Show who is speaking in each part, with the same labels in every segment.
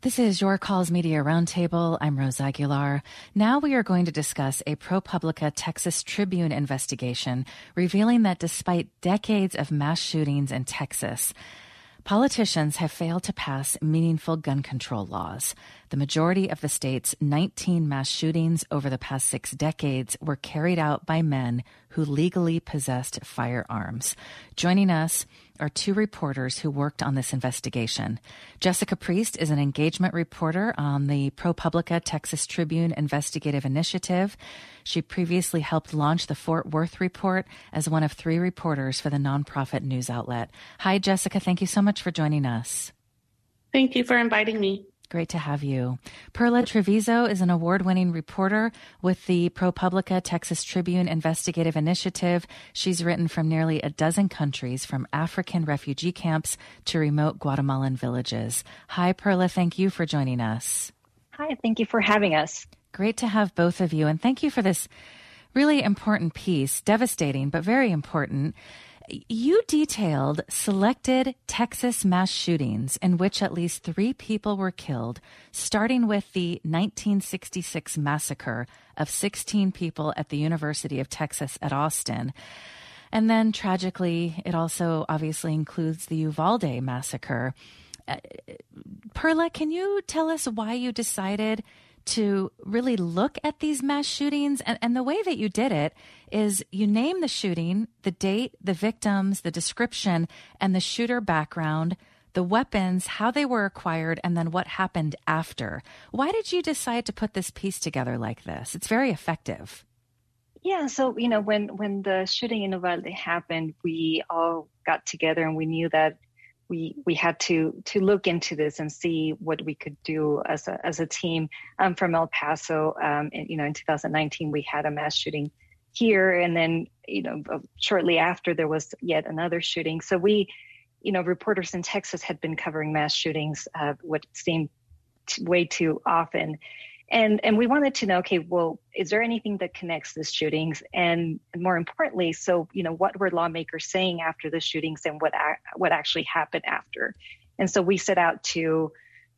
Speaker 1: This is Your Calls Media Roundtable. I'm Rose Aguilar. Now we are going to discuss a ProPublica Texas Tribune investigation revealing that despite decades of mass shootings in Texas, politicians have failed to pass meaningful gun control laws. The majority of the state's 19 mass shootings over the past six decades were carried out by men who legally possessed firearms. Joining us are two reporters who worked on this investigation. Jessica Priest is an engagement reporter on the ProPublica Texas Tribune Investigative Initiative. She previously helped launch the Fort Worth Report as one of three reporters for the nonprofit news outlet. Hi, Jessica. Thank you so much for joining us.
Speaker 2: Thank you for inviting me.
Speaker 1: Great to have you. Perla Trevizo is an award winning reporter with the ProPublica Texas Tribune Investigative Initiative. She's written from nearly a dozen countries, from African refugee camps to remote Guatemalan villages. Hi, Perla. Thank you for joining us.
Speaker 3: Hi, thank you for having us.
Speaker 1: Great to have both of you. And thank you for this really important piece, devastating, but very important you detailed selected Texas mass shootings in which at least three people were killed, starting with the 1966 massacre of 16 people at the University of Texas at Austin. And then tragically, it also obviously includes the Uvalde massacre. Uh, Perla, can you tell us why you decided to really look at these mass shootings. And, and the way that you did it is you name the shooting, the date, the victims, the description, and the shooter background, the weapons, how they were acquired, and then what happened after. Why did you decide to put this piece together like this? It's very effective.
Speaker 3: Yeah, so you know when when the shooting in Uvalde happened, we all got together and we knew that we we had to to look into this and see what we could do as a as a team. Um, from El Paso, um, and, you know, in 2019 we had a mass shooting here, and then you know shortly after there was yet another shooting. So we, you know, reporters in Texas had been covering mass shootings, uh, what seemed way too often, and and we wanted to know okay well is there anything that connects the shootings? And, more importantly so you know what were lawmakers saying after the shootings and what what actually happened after? And so we set out to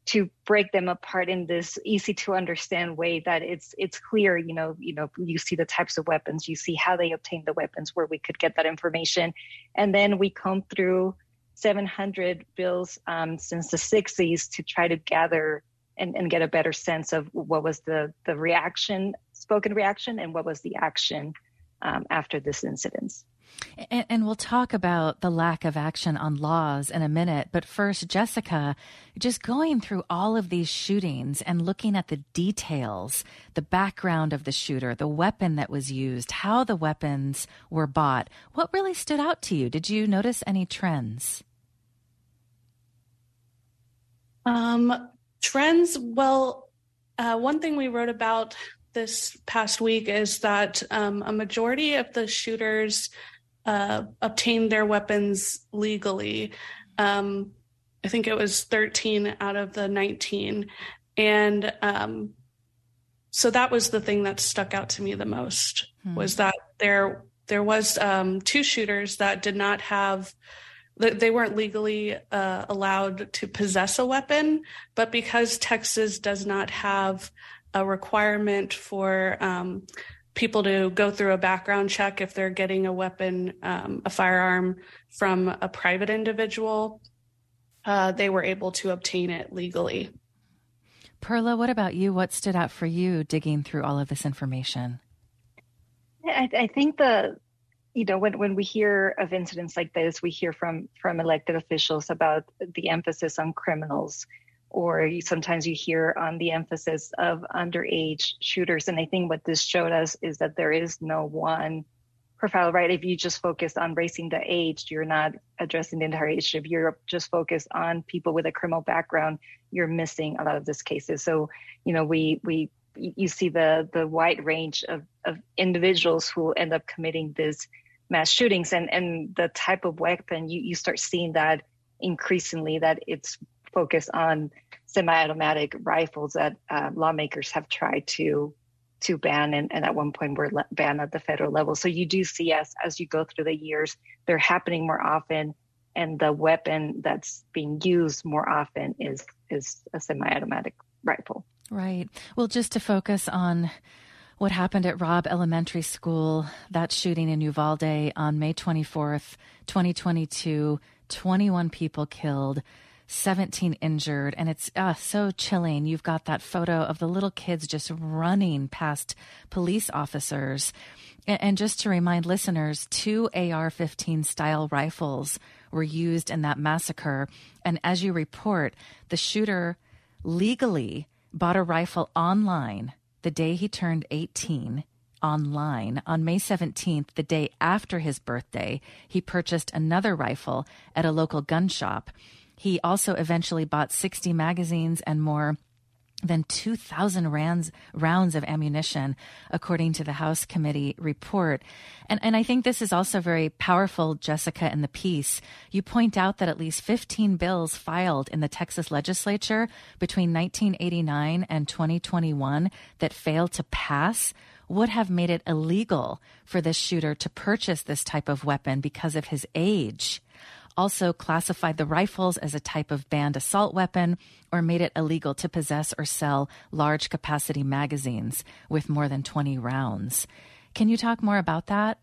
Speaker 3: to break them apart in this easy to understand way that it's it's clear you know you know you see the types of weapons you see how they obtained the weapons where we could get that information. And then we come through 700 bills um, since the 60s to try to gather and, and get a better sense of what was the the reaction, spoken reaction, and what was the action um, after this incident.
Speaker 1: And, and, we'll talk about the lack of action on laws in a minute. But first, Jessica, just going through all of these shootings and looking at the details, the background of the shooter, the weapon that was used, how the weapons were bought, what really stood out to you? Did you notice any trends?
Speaker 2: Um, Trends, well, uh, one thing we wrote about this past week is that um, a majority of the shooters uh, obtained their weapons legally. Um, I think it was 13 out of the 19. And um, so that was the thing that stuck out to me the most hmm. was that there there was um, two shooters that did not have they weren't legally uh, allowed to possess a weapon, but because Texas does not have a requirement for um, people to go through a background check if they're getting a weapon, um, a firearm from a private individual, uh, they were able to obtain it legally.
Speaker 1: Perla, what about you? What stood out for you digging through all of this information?
Speaker 3: I, I think the you know when, when we hear of incidents like this we hear from from elected officials about the emphasis on criminals or you, sometimes you hear on the emphasis of underage shooters. And i think what this showed us is that there is no one profile right? If you just focus on raising the age you're not addressing the entire issue. If you're just focused on people with a criminal background you're missing a lot of these cases. So you know we we you see the the wide range of, of individuals who end up committing these mass shootings and and the type of weapon you, you start seeing that increasingly that it's focused on semi-automatic rifles that uh, lawmakers have tried to to ban and, and at one point were banned at the federal level so you do see as as you go through the years they're happening more often and the weapon that's being used more often is is a semi-automatic rifle.
Speaker 1: Right. Well, just to focus on what happened at Robb Elementary School, that shooting in Uvalde on May 24th, 2022, 21 people killed. 17 injured, and it's uh, so chilling. You've got that photo of the little kids just running past police officers. And, and just to remind listeners, two AR 15 style rifles were used in that massacre. And as you report, the shooter legally bought a rifle online the day he turned 18 online. On May 17th, the day after his birthday, he purchased another rifle at a local gun shop. He also eventually bought 60 magazines and more than 2,000 rounds, rounds of ammunition, according to the House committee report. And, and I think this is also very powerful, Jessica, in the piece. You point out that at least 15 bills filed in the Texas legislature between 1989 and 2021 that failed to pass would have made it illegal for this shooter to purchase this type of weapon because of his age also classified the rifles as a type of banned assault weapon or made it illegal to possess or sell large capacity magazines with more than 20 rounds. Can you talk more about that?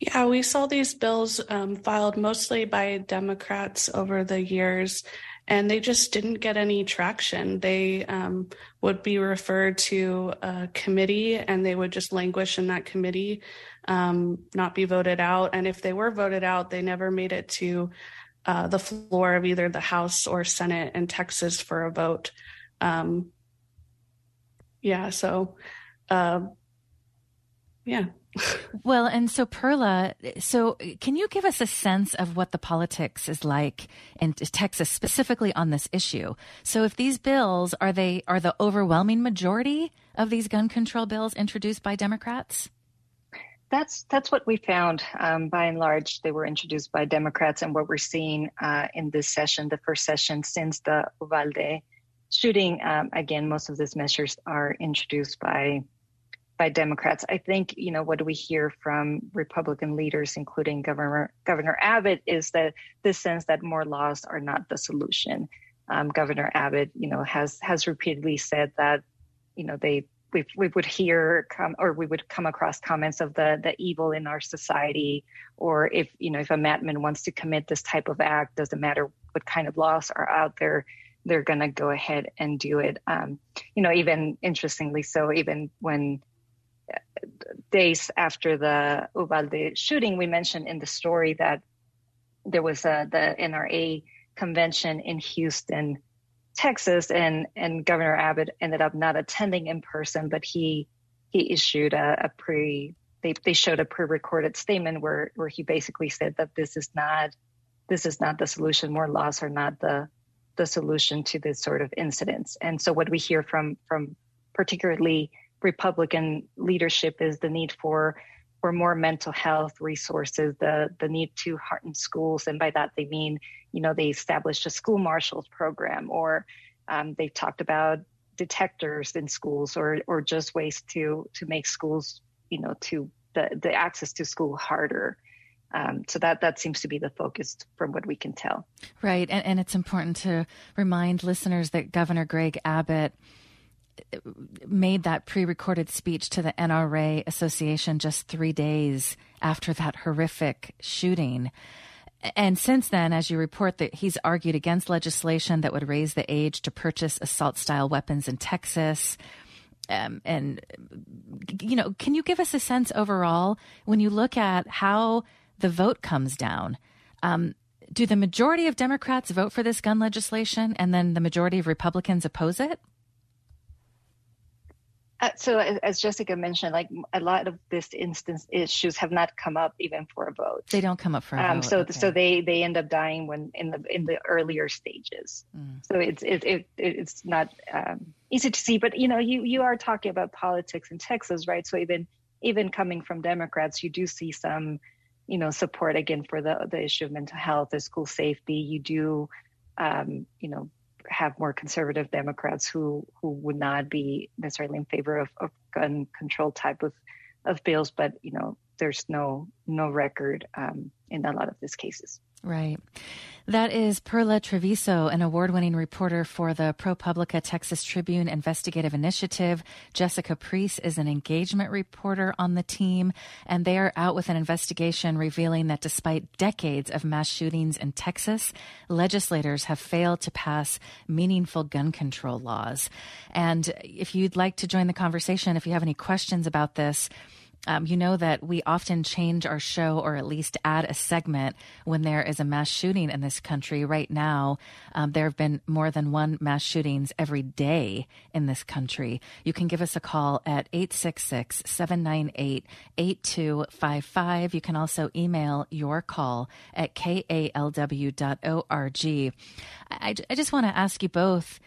Speaker 2: Yeah, we saw these bills um, filed mostly by Democrats over the years, and they just didn't get any traction. They um, would be referred to a committee, and they would just languish in that committee um, not be voted out. And if they were voted out, they never made it to uh, the floor of either the House or Senate in Texas for a vote. Um, yeah, so uh, yeah.
Speaker 1: Well, and so Perla, so can you give us a sense of what the politics is like in Texas, specifically on this issue? So, if these bills are they are the overwhelming majority of these gun control bills introduced by Democrats?
Speaker 3: that's that's what we found. Um, by and large, they were introduced by Democrats, and what we're seeing uh, in this session, the first session since the Uvalde shooting, um, again, most of these measures are introduced by by Democrats. I think you know what we hear from Republican leaders, including Governor Governor Abbott, is that this sense that more laws are not the solution. Um, Governor Abbott, you know, has has repeatedly said that you know they we, we would hear come or we would come across comments of the the evil in our society or if you know if a madman wants to commit this type of act doesn't matter what kind of laws are out there they're going to go ahead and do it um, you know even interestingly so even when days after the Uvalde shooting we mentioned in the story that there was a, the NRA convention in Houston Texas, and and Governor Abbott ended up not attending in person, but he he issued a, a pre they they showed a pre-recorded statement where where he basically said that this is not this is not the solution. More laws are not the the solution to this sort of incidents. And so what we hear from from particularly Republican leadership is the need for for more mental health resources, the the need to hearten schools, and by that they mean, you know, they established a school marshals program, or um, they talked about detectors in schools, or or just ways to to make schools, you know, to the the access to school harder. Um, so that that seems to be the focus from what we can tell.
Speaker 1: Right, and, and it's important to remind listeners that Governor Greg Abbott made that pre-recorded speech to the NRA Association just three days after that horrific shooting. And since then, as you report, that he's argued against legislation that would raise the age to purchase assault-style weapons in Texas. Um, and you know, can you give us a sense overall when you look at how the vote comes down? Um, do the majority of Democrats vote for this gun legislation, and then the majority of Republicans oppose it?
Speaker 3: Uh, so as Jessica mentioned, like a lot of this instance issues have not come up even for a vote.
Speaker 1: They don't come up for a um,
Speaker 3: vote. So okay. so they they end up dying when in the in the earlier stages. Mm. So it's it, it it's not um, easy to see. But you know you you are talking about politics in Texas, right? So even even coming from Democrats, you do see some you know support again for the the issue of mental health, the school safety. You do um, you know have more conservative Democrats who who would not be necessarily in favor of, of gun control type of of bills, but you know there's no no record um, in a lot of these cases.
Speaker 1: Right. That is Perla Trevizo, an award winning reporter for the ProPublica Texas Tribune Investigative Initiative. Jessica Priest is an engagement reporter on the team, and they are out with an investigation revealing that despite decades of mass shootings in Texas, legislators have failed to pass meaningful gun control laws. And if you'd like to join the conversation, if you have any questions about this, um, you know that we often change our show or at least add a segment when there is a mass shooting in this country. Right now, um, there have been more than one mass shootings every day in this country. You can give us a call at 866 798 8255. You can also email your call at kalw.org. I, I just want to ask you both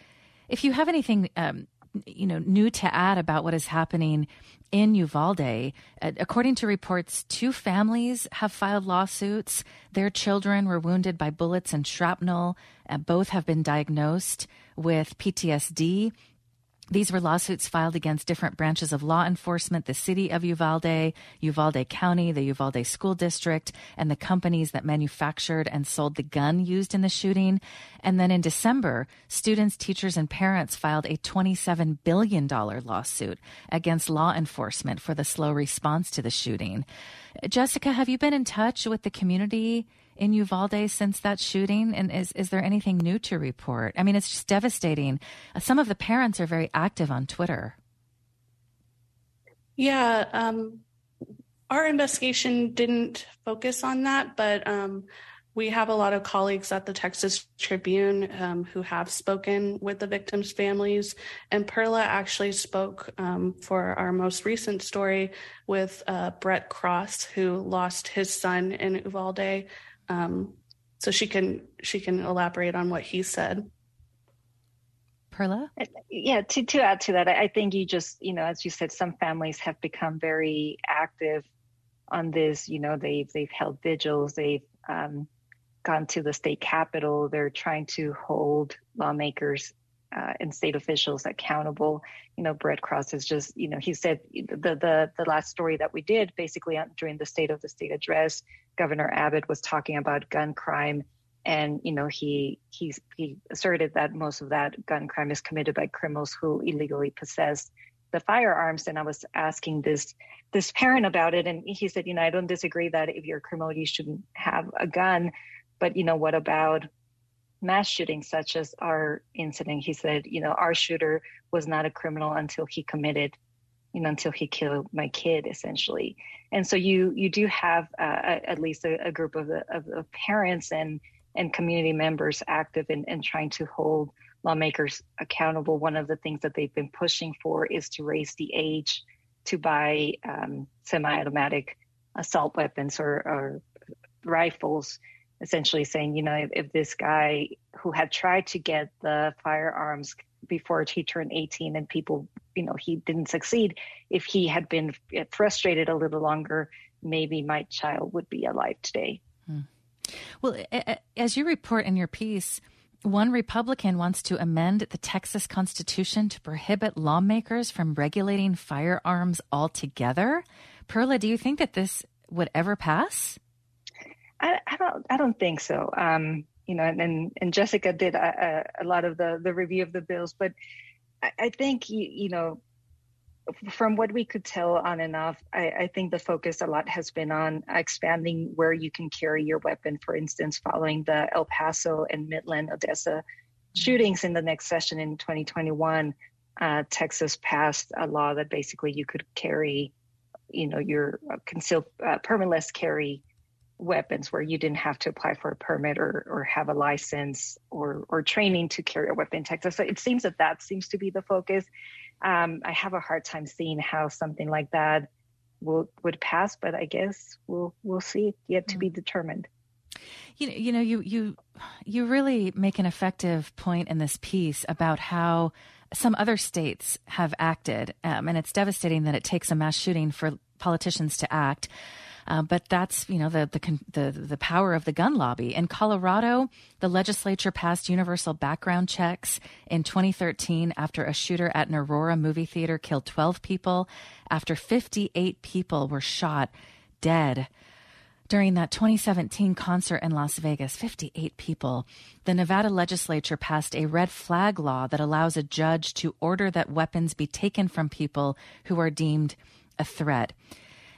Speaker 1: if you have anything. Um, you know, new to add about what is happening in Uvalde. Uh, according to reports, two families have filed lawsuits. Their children were wounded by bullets and shrapnel. Uh, both have been diagnosed with PTSD. These were lawsuits filed against different branches of law enforcement, the city of Uvalde, Uvalde County, the Uvalde School District, and the companies that manufactured and sold the gun used in the shooting. And then in December, students, teachers, and parents filed a $27 billion lawsuit against law enforcement for the slow response to the shooting. Jessica, have you been in touch with the community in Uvalde since that shooting? And is, is there anything new to report? I mean, it's just devastating. Some of the parents are very active on Twitter.
Speaker 2: Yeah. Um, our investigation didn't focus on that, but um, we have a lot of colleagues at the Texas Tribune um, who have spoken with the victims' families. And Perla actually spoke um, for our most recent story with uh, Brett Cross, who lost his son in Uvalde um, so she can she can elaborate on what he said.
Speaker 1: Perla?
Speaker 3: Yeah, to, to add to that, I think you just, you know, as you said, some families have become very active on this. You know, they've they've held vigils, they've um, gone to the state capitol. They're trying to hold lawmakers uh, and state officials accountable. You know, Brett Cross is just, you know, he said the the the last story that we did basically during the State of the State address, Governor Abbott was talking about gun crime, and you know he he he asserted that most of that gun crime is committed by criminals who illegally possess the firearms. And I was asking this this parent about it, and he said, you know, I don't disagree that if you're a criminal, you shouldn't have a gun, but you know, what about mass shootings such as our incident? He said, you know, our shooter was not a criminal until he committed you know, until he killed my kid, essentially. And so you you do have uh, at least a, a group of, of, of, parents and and community members active in, in trying to hold lawmakers accountable. One of the things that they've been pushing for is to raise the age to buy um, semi-automatic assault weapons or, or rifles essentially saying, you know, if, if, this guy who had tried to get the firearms before he turned 18 and people you know he didn't succeed if he had been frustrated a little longer maybe my child would be alive today hmm.
Speaker 1: well as you report in your piece one Republican wants to amend the Texas Constitution to prohibit lawmakers from regulating firearms altogether. Perla, do you think that this would ever pass?
Speaker 3: I, I don't. I don't think so. Um, you know, and and Jessica did a, a, lot of the the review of the bills, but I, I think you, you know, from what we could tell on and off, I, I, think the focus a lot has been on expanding where you can carry your weapon. For instance, following the El Paso and Midland, Odessa shootings in the next session in 2021, uh, Texas passed a law that basically you could carry, you know, your uh, concealed uh, permitless carry weapons where you didn't have to apply for a permit or, or have a license or, or training to carry a weapon in Texas. So it seems that that seems to be the focus. Um, I have a hard time seeing how something like that will would pass, but I guess we'll we'll see. Yet to be mm. determined.
Speaker 1: You know, you know, you you you really make an effective point in this piece about how some other states have acted, um, and it's devastating that it takes a mass shooting for politicians to act. Uh, but that's you know the, the the the power of the gun lobby. In Colorado, the legislature passed universal background checks in 2013 after a shooter at an Aurora movie theater killed 12 people. After 58 people were shot dead. During that 2017 concert in Las Vegas, 58 people, the Nevada legislature passed a red flag law that allows a judge to order that weapons be taken from people who are deemed a threat.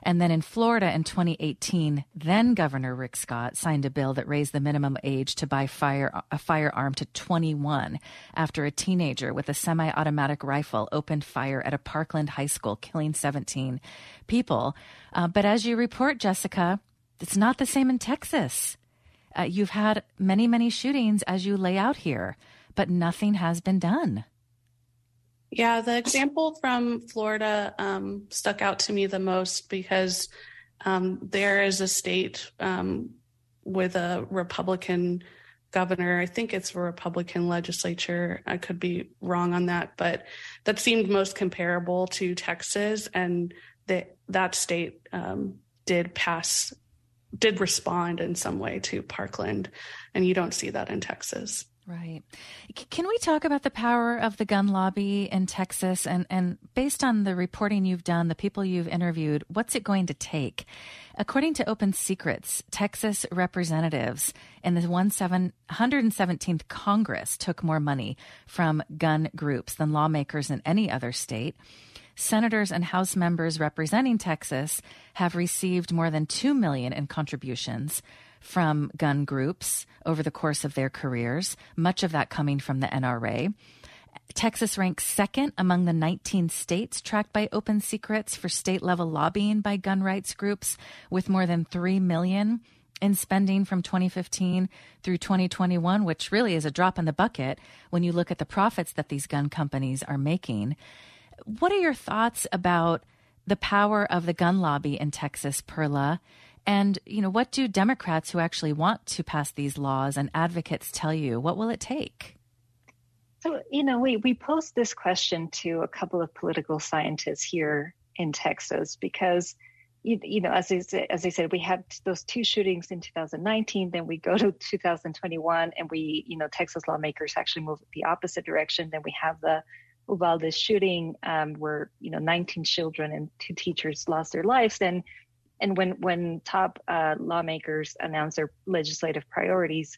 Speaker 1: And then in Florida in 2018, then Governor Rick Scott signed a bill that raised the minimum age to buy fire, a firearm to 21 after a teenager with a semi automatic rifle opened fire at a Parkland high school, killing 17 people. Uh, but as you report, Jessica, it's not the same in Texas. Uh, you've had many, many shootings as you lay out here, but nothing has been done.
Speaker 2: Yeah, the example from Florida um, stuck out to me the most because um, there is a state um, with a Republican governor. I think it's a Republican legislature. I could be wrong on that, but that seemed most comparable to Texas, and that that state um, did pass, did respond in some way to Parkland, and you don't see that in Texas.
Speaker 1: Right. Can we talk about the power of the gun lobby in Texas and, and based on the reporting you've done, the people you've interviewed, what's it going to take? According to Open Secrets, Texas representatives in the 117th Congress took more money from gun groups than lawmakers in any other state. Senators and House members representing Texas have received more than 2 million in contributions from gun groups over the course of their careers, much of that coming from the NRA. Texas ranks second among the 19 states tracked by Open Secrets for state level lobbying by gun rights groups with more than 3 million in spending from 2015 through 2021, which really is a drop in the bucket when you look at the profits that these gun companies are making. What are your thoughts about the power of the gun lobby in Texas, Perla? And, you know, what do Democrats who actually want to pass these laws and advocates tell you? What will it take?
Speaker 3: So, you know, we, we posed this question to a couple of political scientists here in Texas because, you, you know, as I, as I said, we had those two shootings in 2019, then we go to 2021 and we, you know, Texas lawmakers actually move the opposite direction. Then we have the Uvalde shooting um, where, you know, 19 children and two teachers lost their lives. And and when when top uh, lawmakers announce their legislative priorities,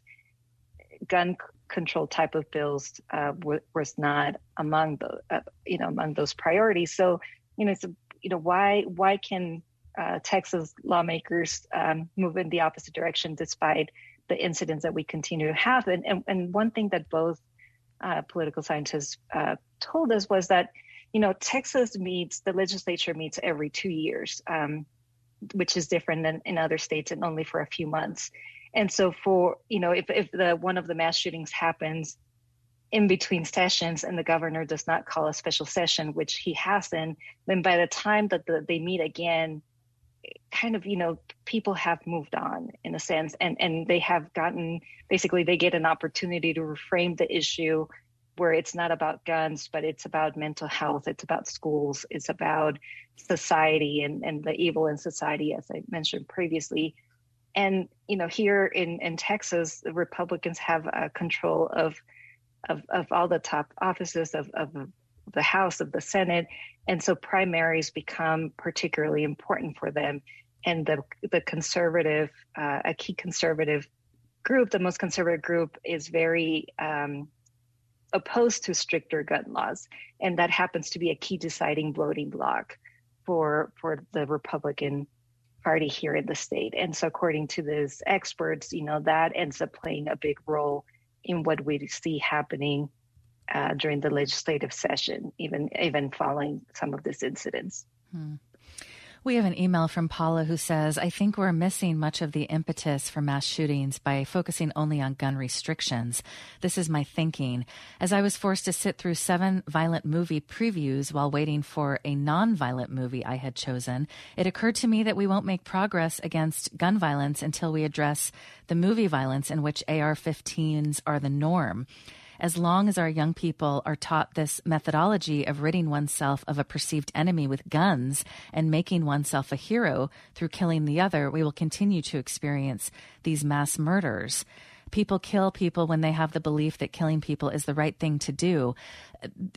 Speaker 3: gun control type of bills uh, w- was not among the uh, you know among those priorities. So you know, so, you know why why can uh, Texas lawmakers um, move in the opposite direction despite the incidents that we continue to have? And and, and one thing that both uh, political scientists uh, told us was that you know Texas meets the legislature meets every two years. Um, which is different than in other states and only for a few months. And so for, you know, if, if the one of the mass shootings happens in between sessions and the governor does not call a special session, which he hasn't, then by the time that the, they meet again, kind of, you know, people have moved on in a sense and, and they have gotten, basically they get an opportunity to reframe the issue where it's not about guns, but it's about mental health, it's about schools, it's about society and, and the evil in society, as I mentioned previously. And you know, here in, in Texas, the Republicans have uh, control of, of of all the top offices of, of the House, of the Senate, and so primaries become particularly important for them. And the the conservative, uh, a key conservative group, the most conservative group, is very um, opposed to stricter gun laws, and that happens to be a key deciding voting bloc for for the Republican Party here in the state. And so, according to these experts, you know that ends up playing a big role in what we see happening uh, during the legislative session, even even following some of these incidents. Hmm.
Speaker 1: We have an email from Paula who says, I think we're missing much of the impetus for mass shootings by focusing only on gun restrictions. This is my thinking. As I was forced to sit through seven violent movie previews while waiting for a non-violent movie I had chosen, it occurred to me that we won't make progress against gun violence until we address the movie violence in which AR-15s are the norm as long as our young people are taught this methodology of ridding oneself of a perceived enemy with guns and making oneself a hero through killing the other, we will continue to experience these mass murders. People kill people when they have the belief that killing people is the right thing to do.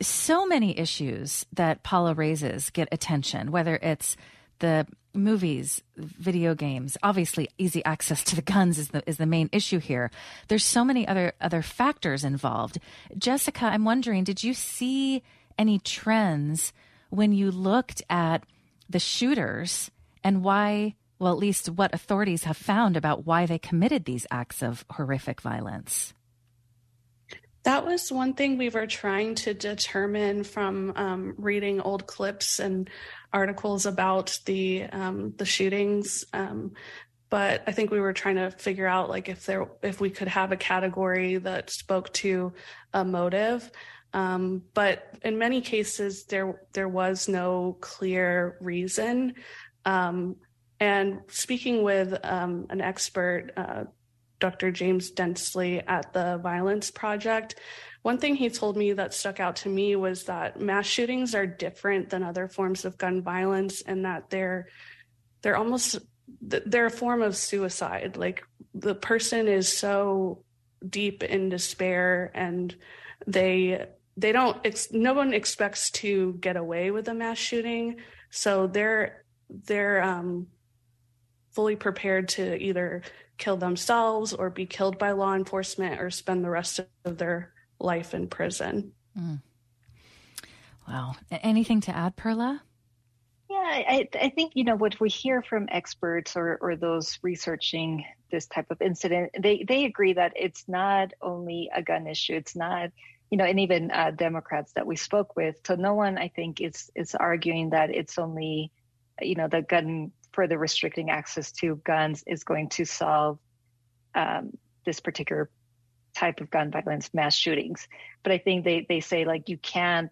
Speaker 1: So many issues that Paula raises get attention, whether it's the movies, video games. Obviously, easy access to the guns is the is the main issue here. There's so many other other factors involved. Jessica, I'm wondering, did you see any trends when you looked at the shooters and why? Well, at least what authorities have found about why they committed these acts of horrific violence.
Speaker 2: That was one thing we were trying to determine from um, reading old clips and articles about the um, the shootings. Um, but I think we were trying to figure out like if there if we could have a category that spoke to a motive. Um, but in many cases, there there was no clear reason. Um, and speaking with um, an expert, uh, Dr. James Densley at the Violence Project. One thing he told me that stuck out to me was that mass shootings are different than other forms of gun violence and that they're they're almost they're a form of suicide. Like the person is so deep in despair and they they don't it's no one expects to get away with a mass shooting so they're they're um fully prepared to either kill themselves or be killed by law enforcement or spend the rest of their life in prison. Mm.
Speaker 1: Wow. Anything to add, Perla?
Speaker 3: Yeah, I, I, think you know what we hear from experts or, or those researching this type of incident. They they agree that it's not only a gun issue. It's not you know, and even uh, Democrats that we spoke with. So no one, I think, is is arguing that it's only you know the gun further restricting access to guns is going to solve um, this particular type of gun violence, mass shootings. But I think they they say like you can't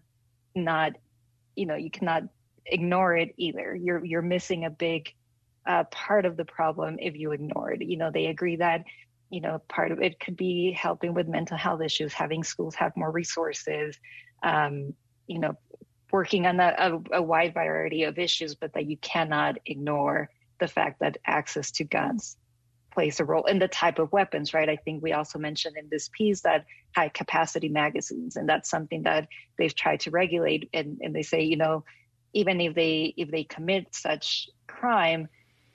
Speaker 3: not, you know, you cannot ignore it either. You're you're missing a big uh, part of the problem if you ignore it. You know, they agree that you know part of it could be helping with mental health issues, having schools have more resources. Um, you know, working on a, a, a wide variety of issues, but that you cannot ignore the fact that access to guns plays a role in the type of weapons, right? I think we also mentioned in this piece that high capacity magazines, and that's something that they've tried to regulate. And, and they say, you know, even if they if they commit such crime,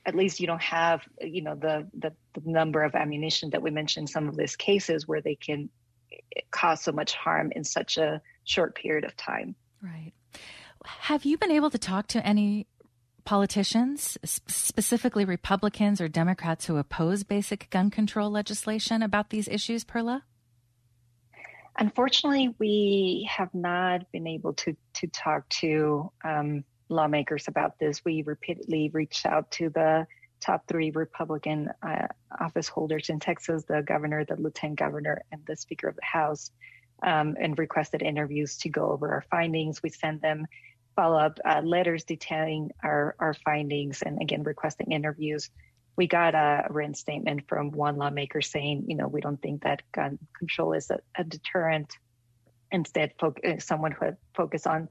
Speaker 3: at least you don't have, you know, the the, the number of ammunition that we mentioned some of these cases where they can cause so much harm in such a short period of time.
Speaker 1: Right. Have you been able to talk to any politicians, specifically Republicans or Democrats who oppose basic gun control legislation about these issues, Perla?
Speaker 3: Unfortunately, we have not been able to to talk to um, lawmakers about this. We repeatedly reached out to the top three Republican uh, office holders in Texas: the governor, the lieutenant governor, and the Speaker of the House um, and requested interviews to go over our findings. We send them follow up uh, letters detailing our, our findings and again requesting interviews. We got a written statement from one lawmaker saying, you know, we don't think that gun control is a, a deterrent. Instead, fo- uh, someone who focus on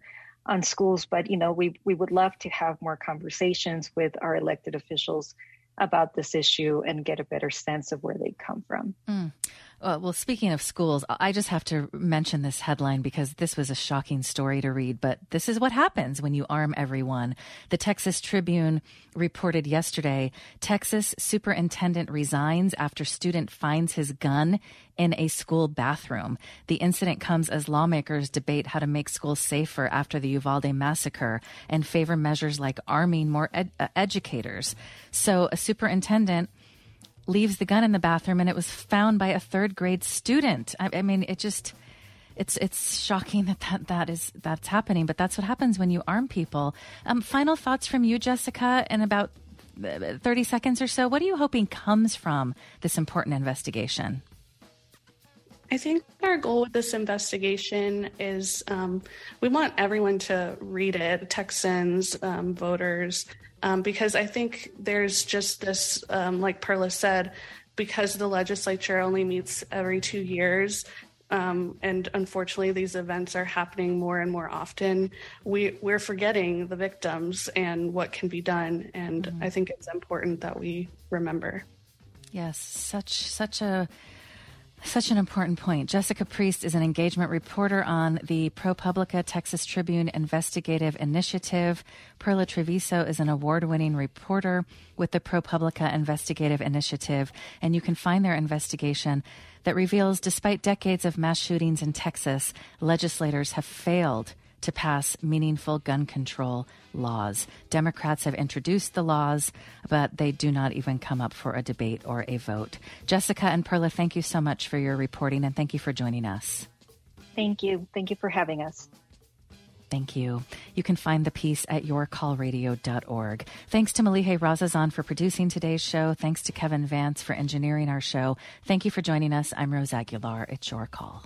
Speaker 3: on schools. But you know, we we would love to have more conversations with our elected officials about this issue and get a better sense of where they come from.
Speaker 1: Mm. Uh, well, speaking of schools, I just have to mention this headline because this was a shocking story to read, but this is what happens when you arm everyone. The Texas Tribune reported yesterday Texas superintendent resigns after student finds his gun in a school bathroom. The incident comes as lawmakers debate how to make schools safer after the Uvalde massacre and favor measures like arming more ed- uh, educators. So, a superintendent leaves the gun in the bathroom and it was found by a third grade student. I, I mean, it just it's it's shocking that, that that is that's happening, but that's what happens when you arm people. Um, final thoughts from you, Jessica, in about uh, thirty seconds or so. What are you hoping comes from this important investigation?
Speaker 2: I think our goal with this investigation is um, we want everyone to read it Texans, um, voters, um, because I think there's just this, um, like Perla said, because the legislature only meets every two years. Um, and unfortunately, these events are happening more and more often. We we're forgetting the victims and what can be done, and mm-hmm. I think it's important that we remember.
Speaker 1: Yes, such such a Such an important point. Jessica Priest is an engagement reporter on the ProPublica Texas Tribune Investigative Initiative. Perla Trevizo is an award winning reporter with the ProPublica Investigative Initiative, and you can find their investigation that reveals despite decades of mass shootings in Texas, legislators have failed to pass meaningful gun control laws. Democrats have introduced the laws, but they do not even come up for a debate or a vote. Jessica and Perla, thank you so much for your reporting and thank you for joining us.
Speaker 3: Thank you. Thank you for having us.
Speaker 1: Thank you. You can find the piece at yourcallradio.org. Thanks to Malihe Razazan for producing today's show. Thanks to Kevin Vance for engineering our show. Thank you for joining us. I'm Rose Aguilar. It's your call.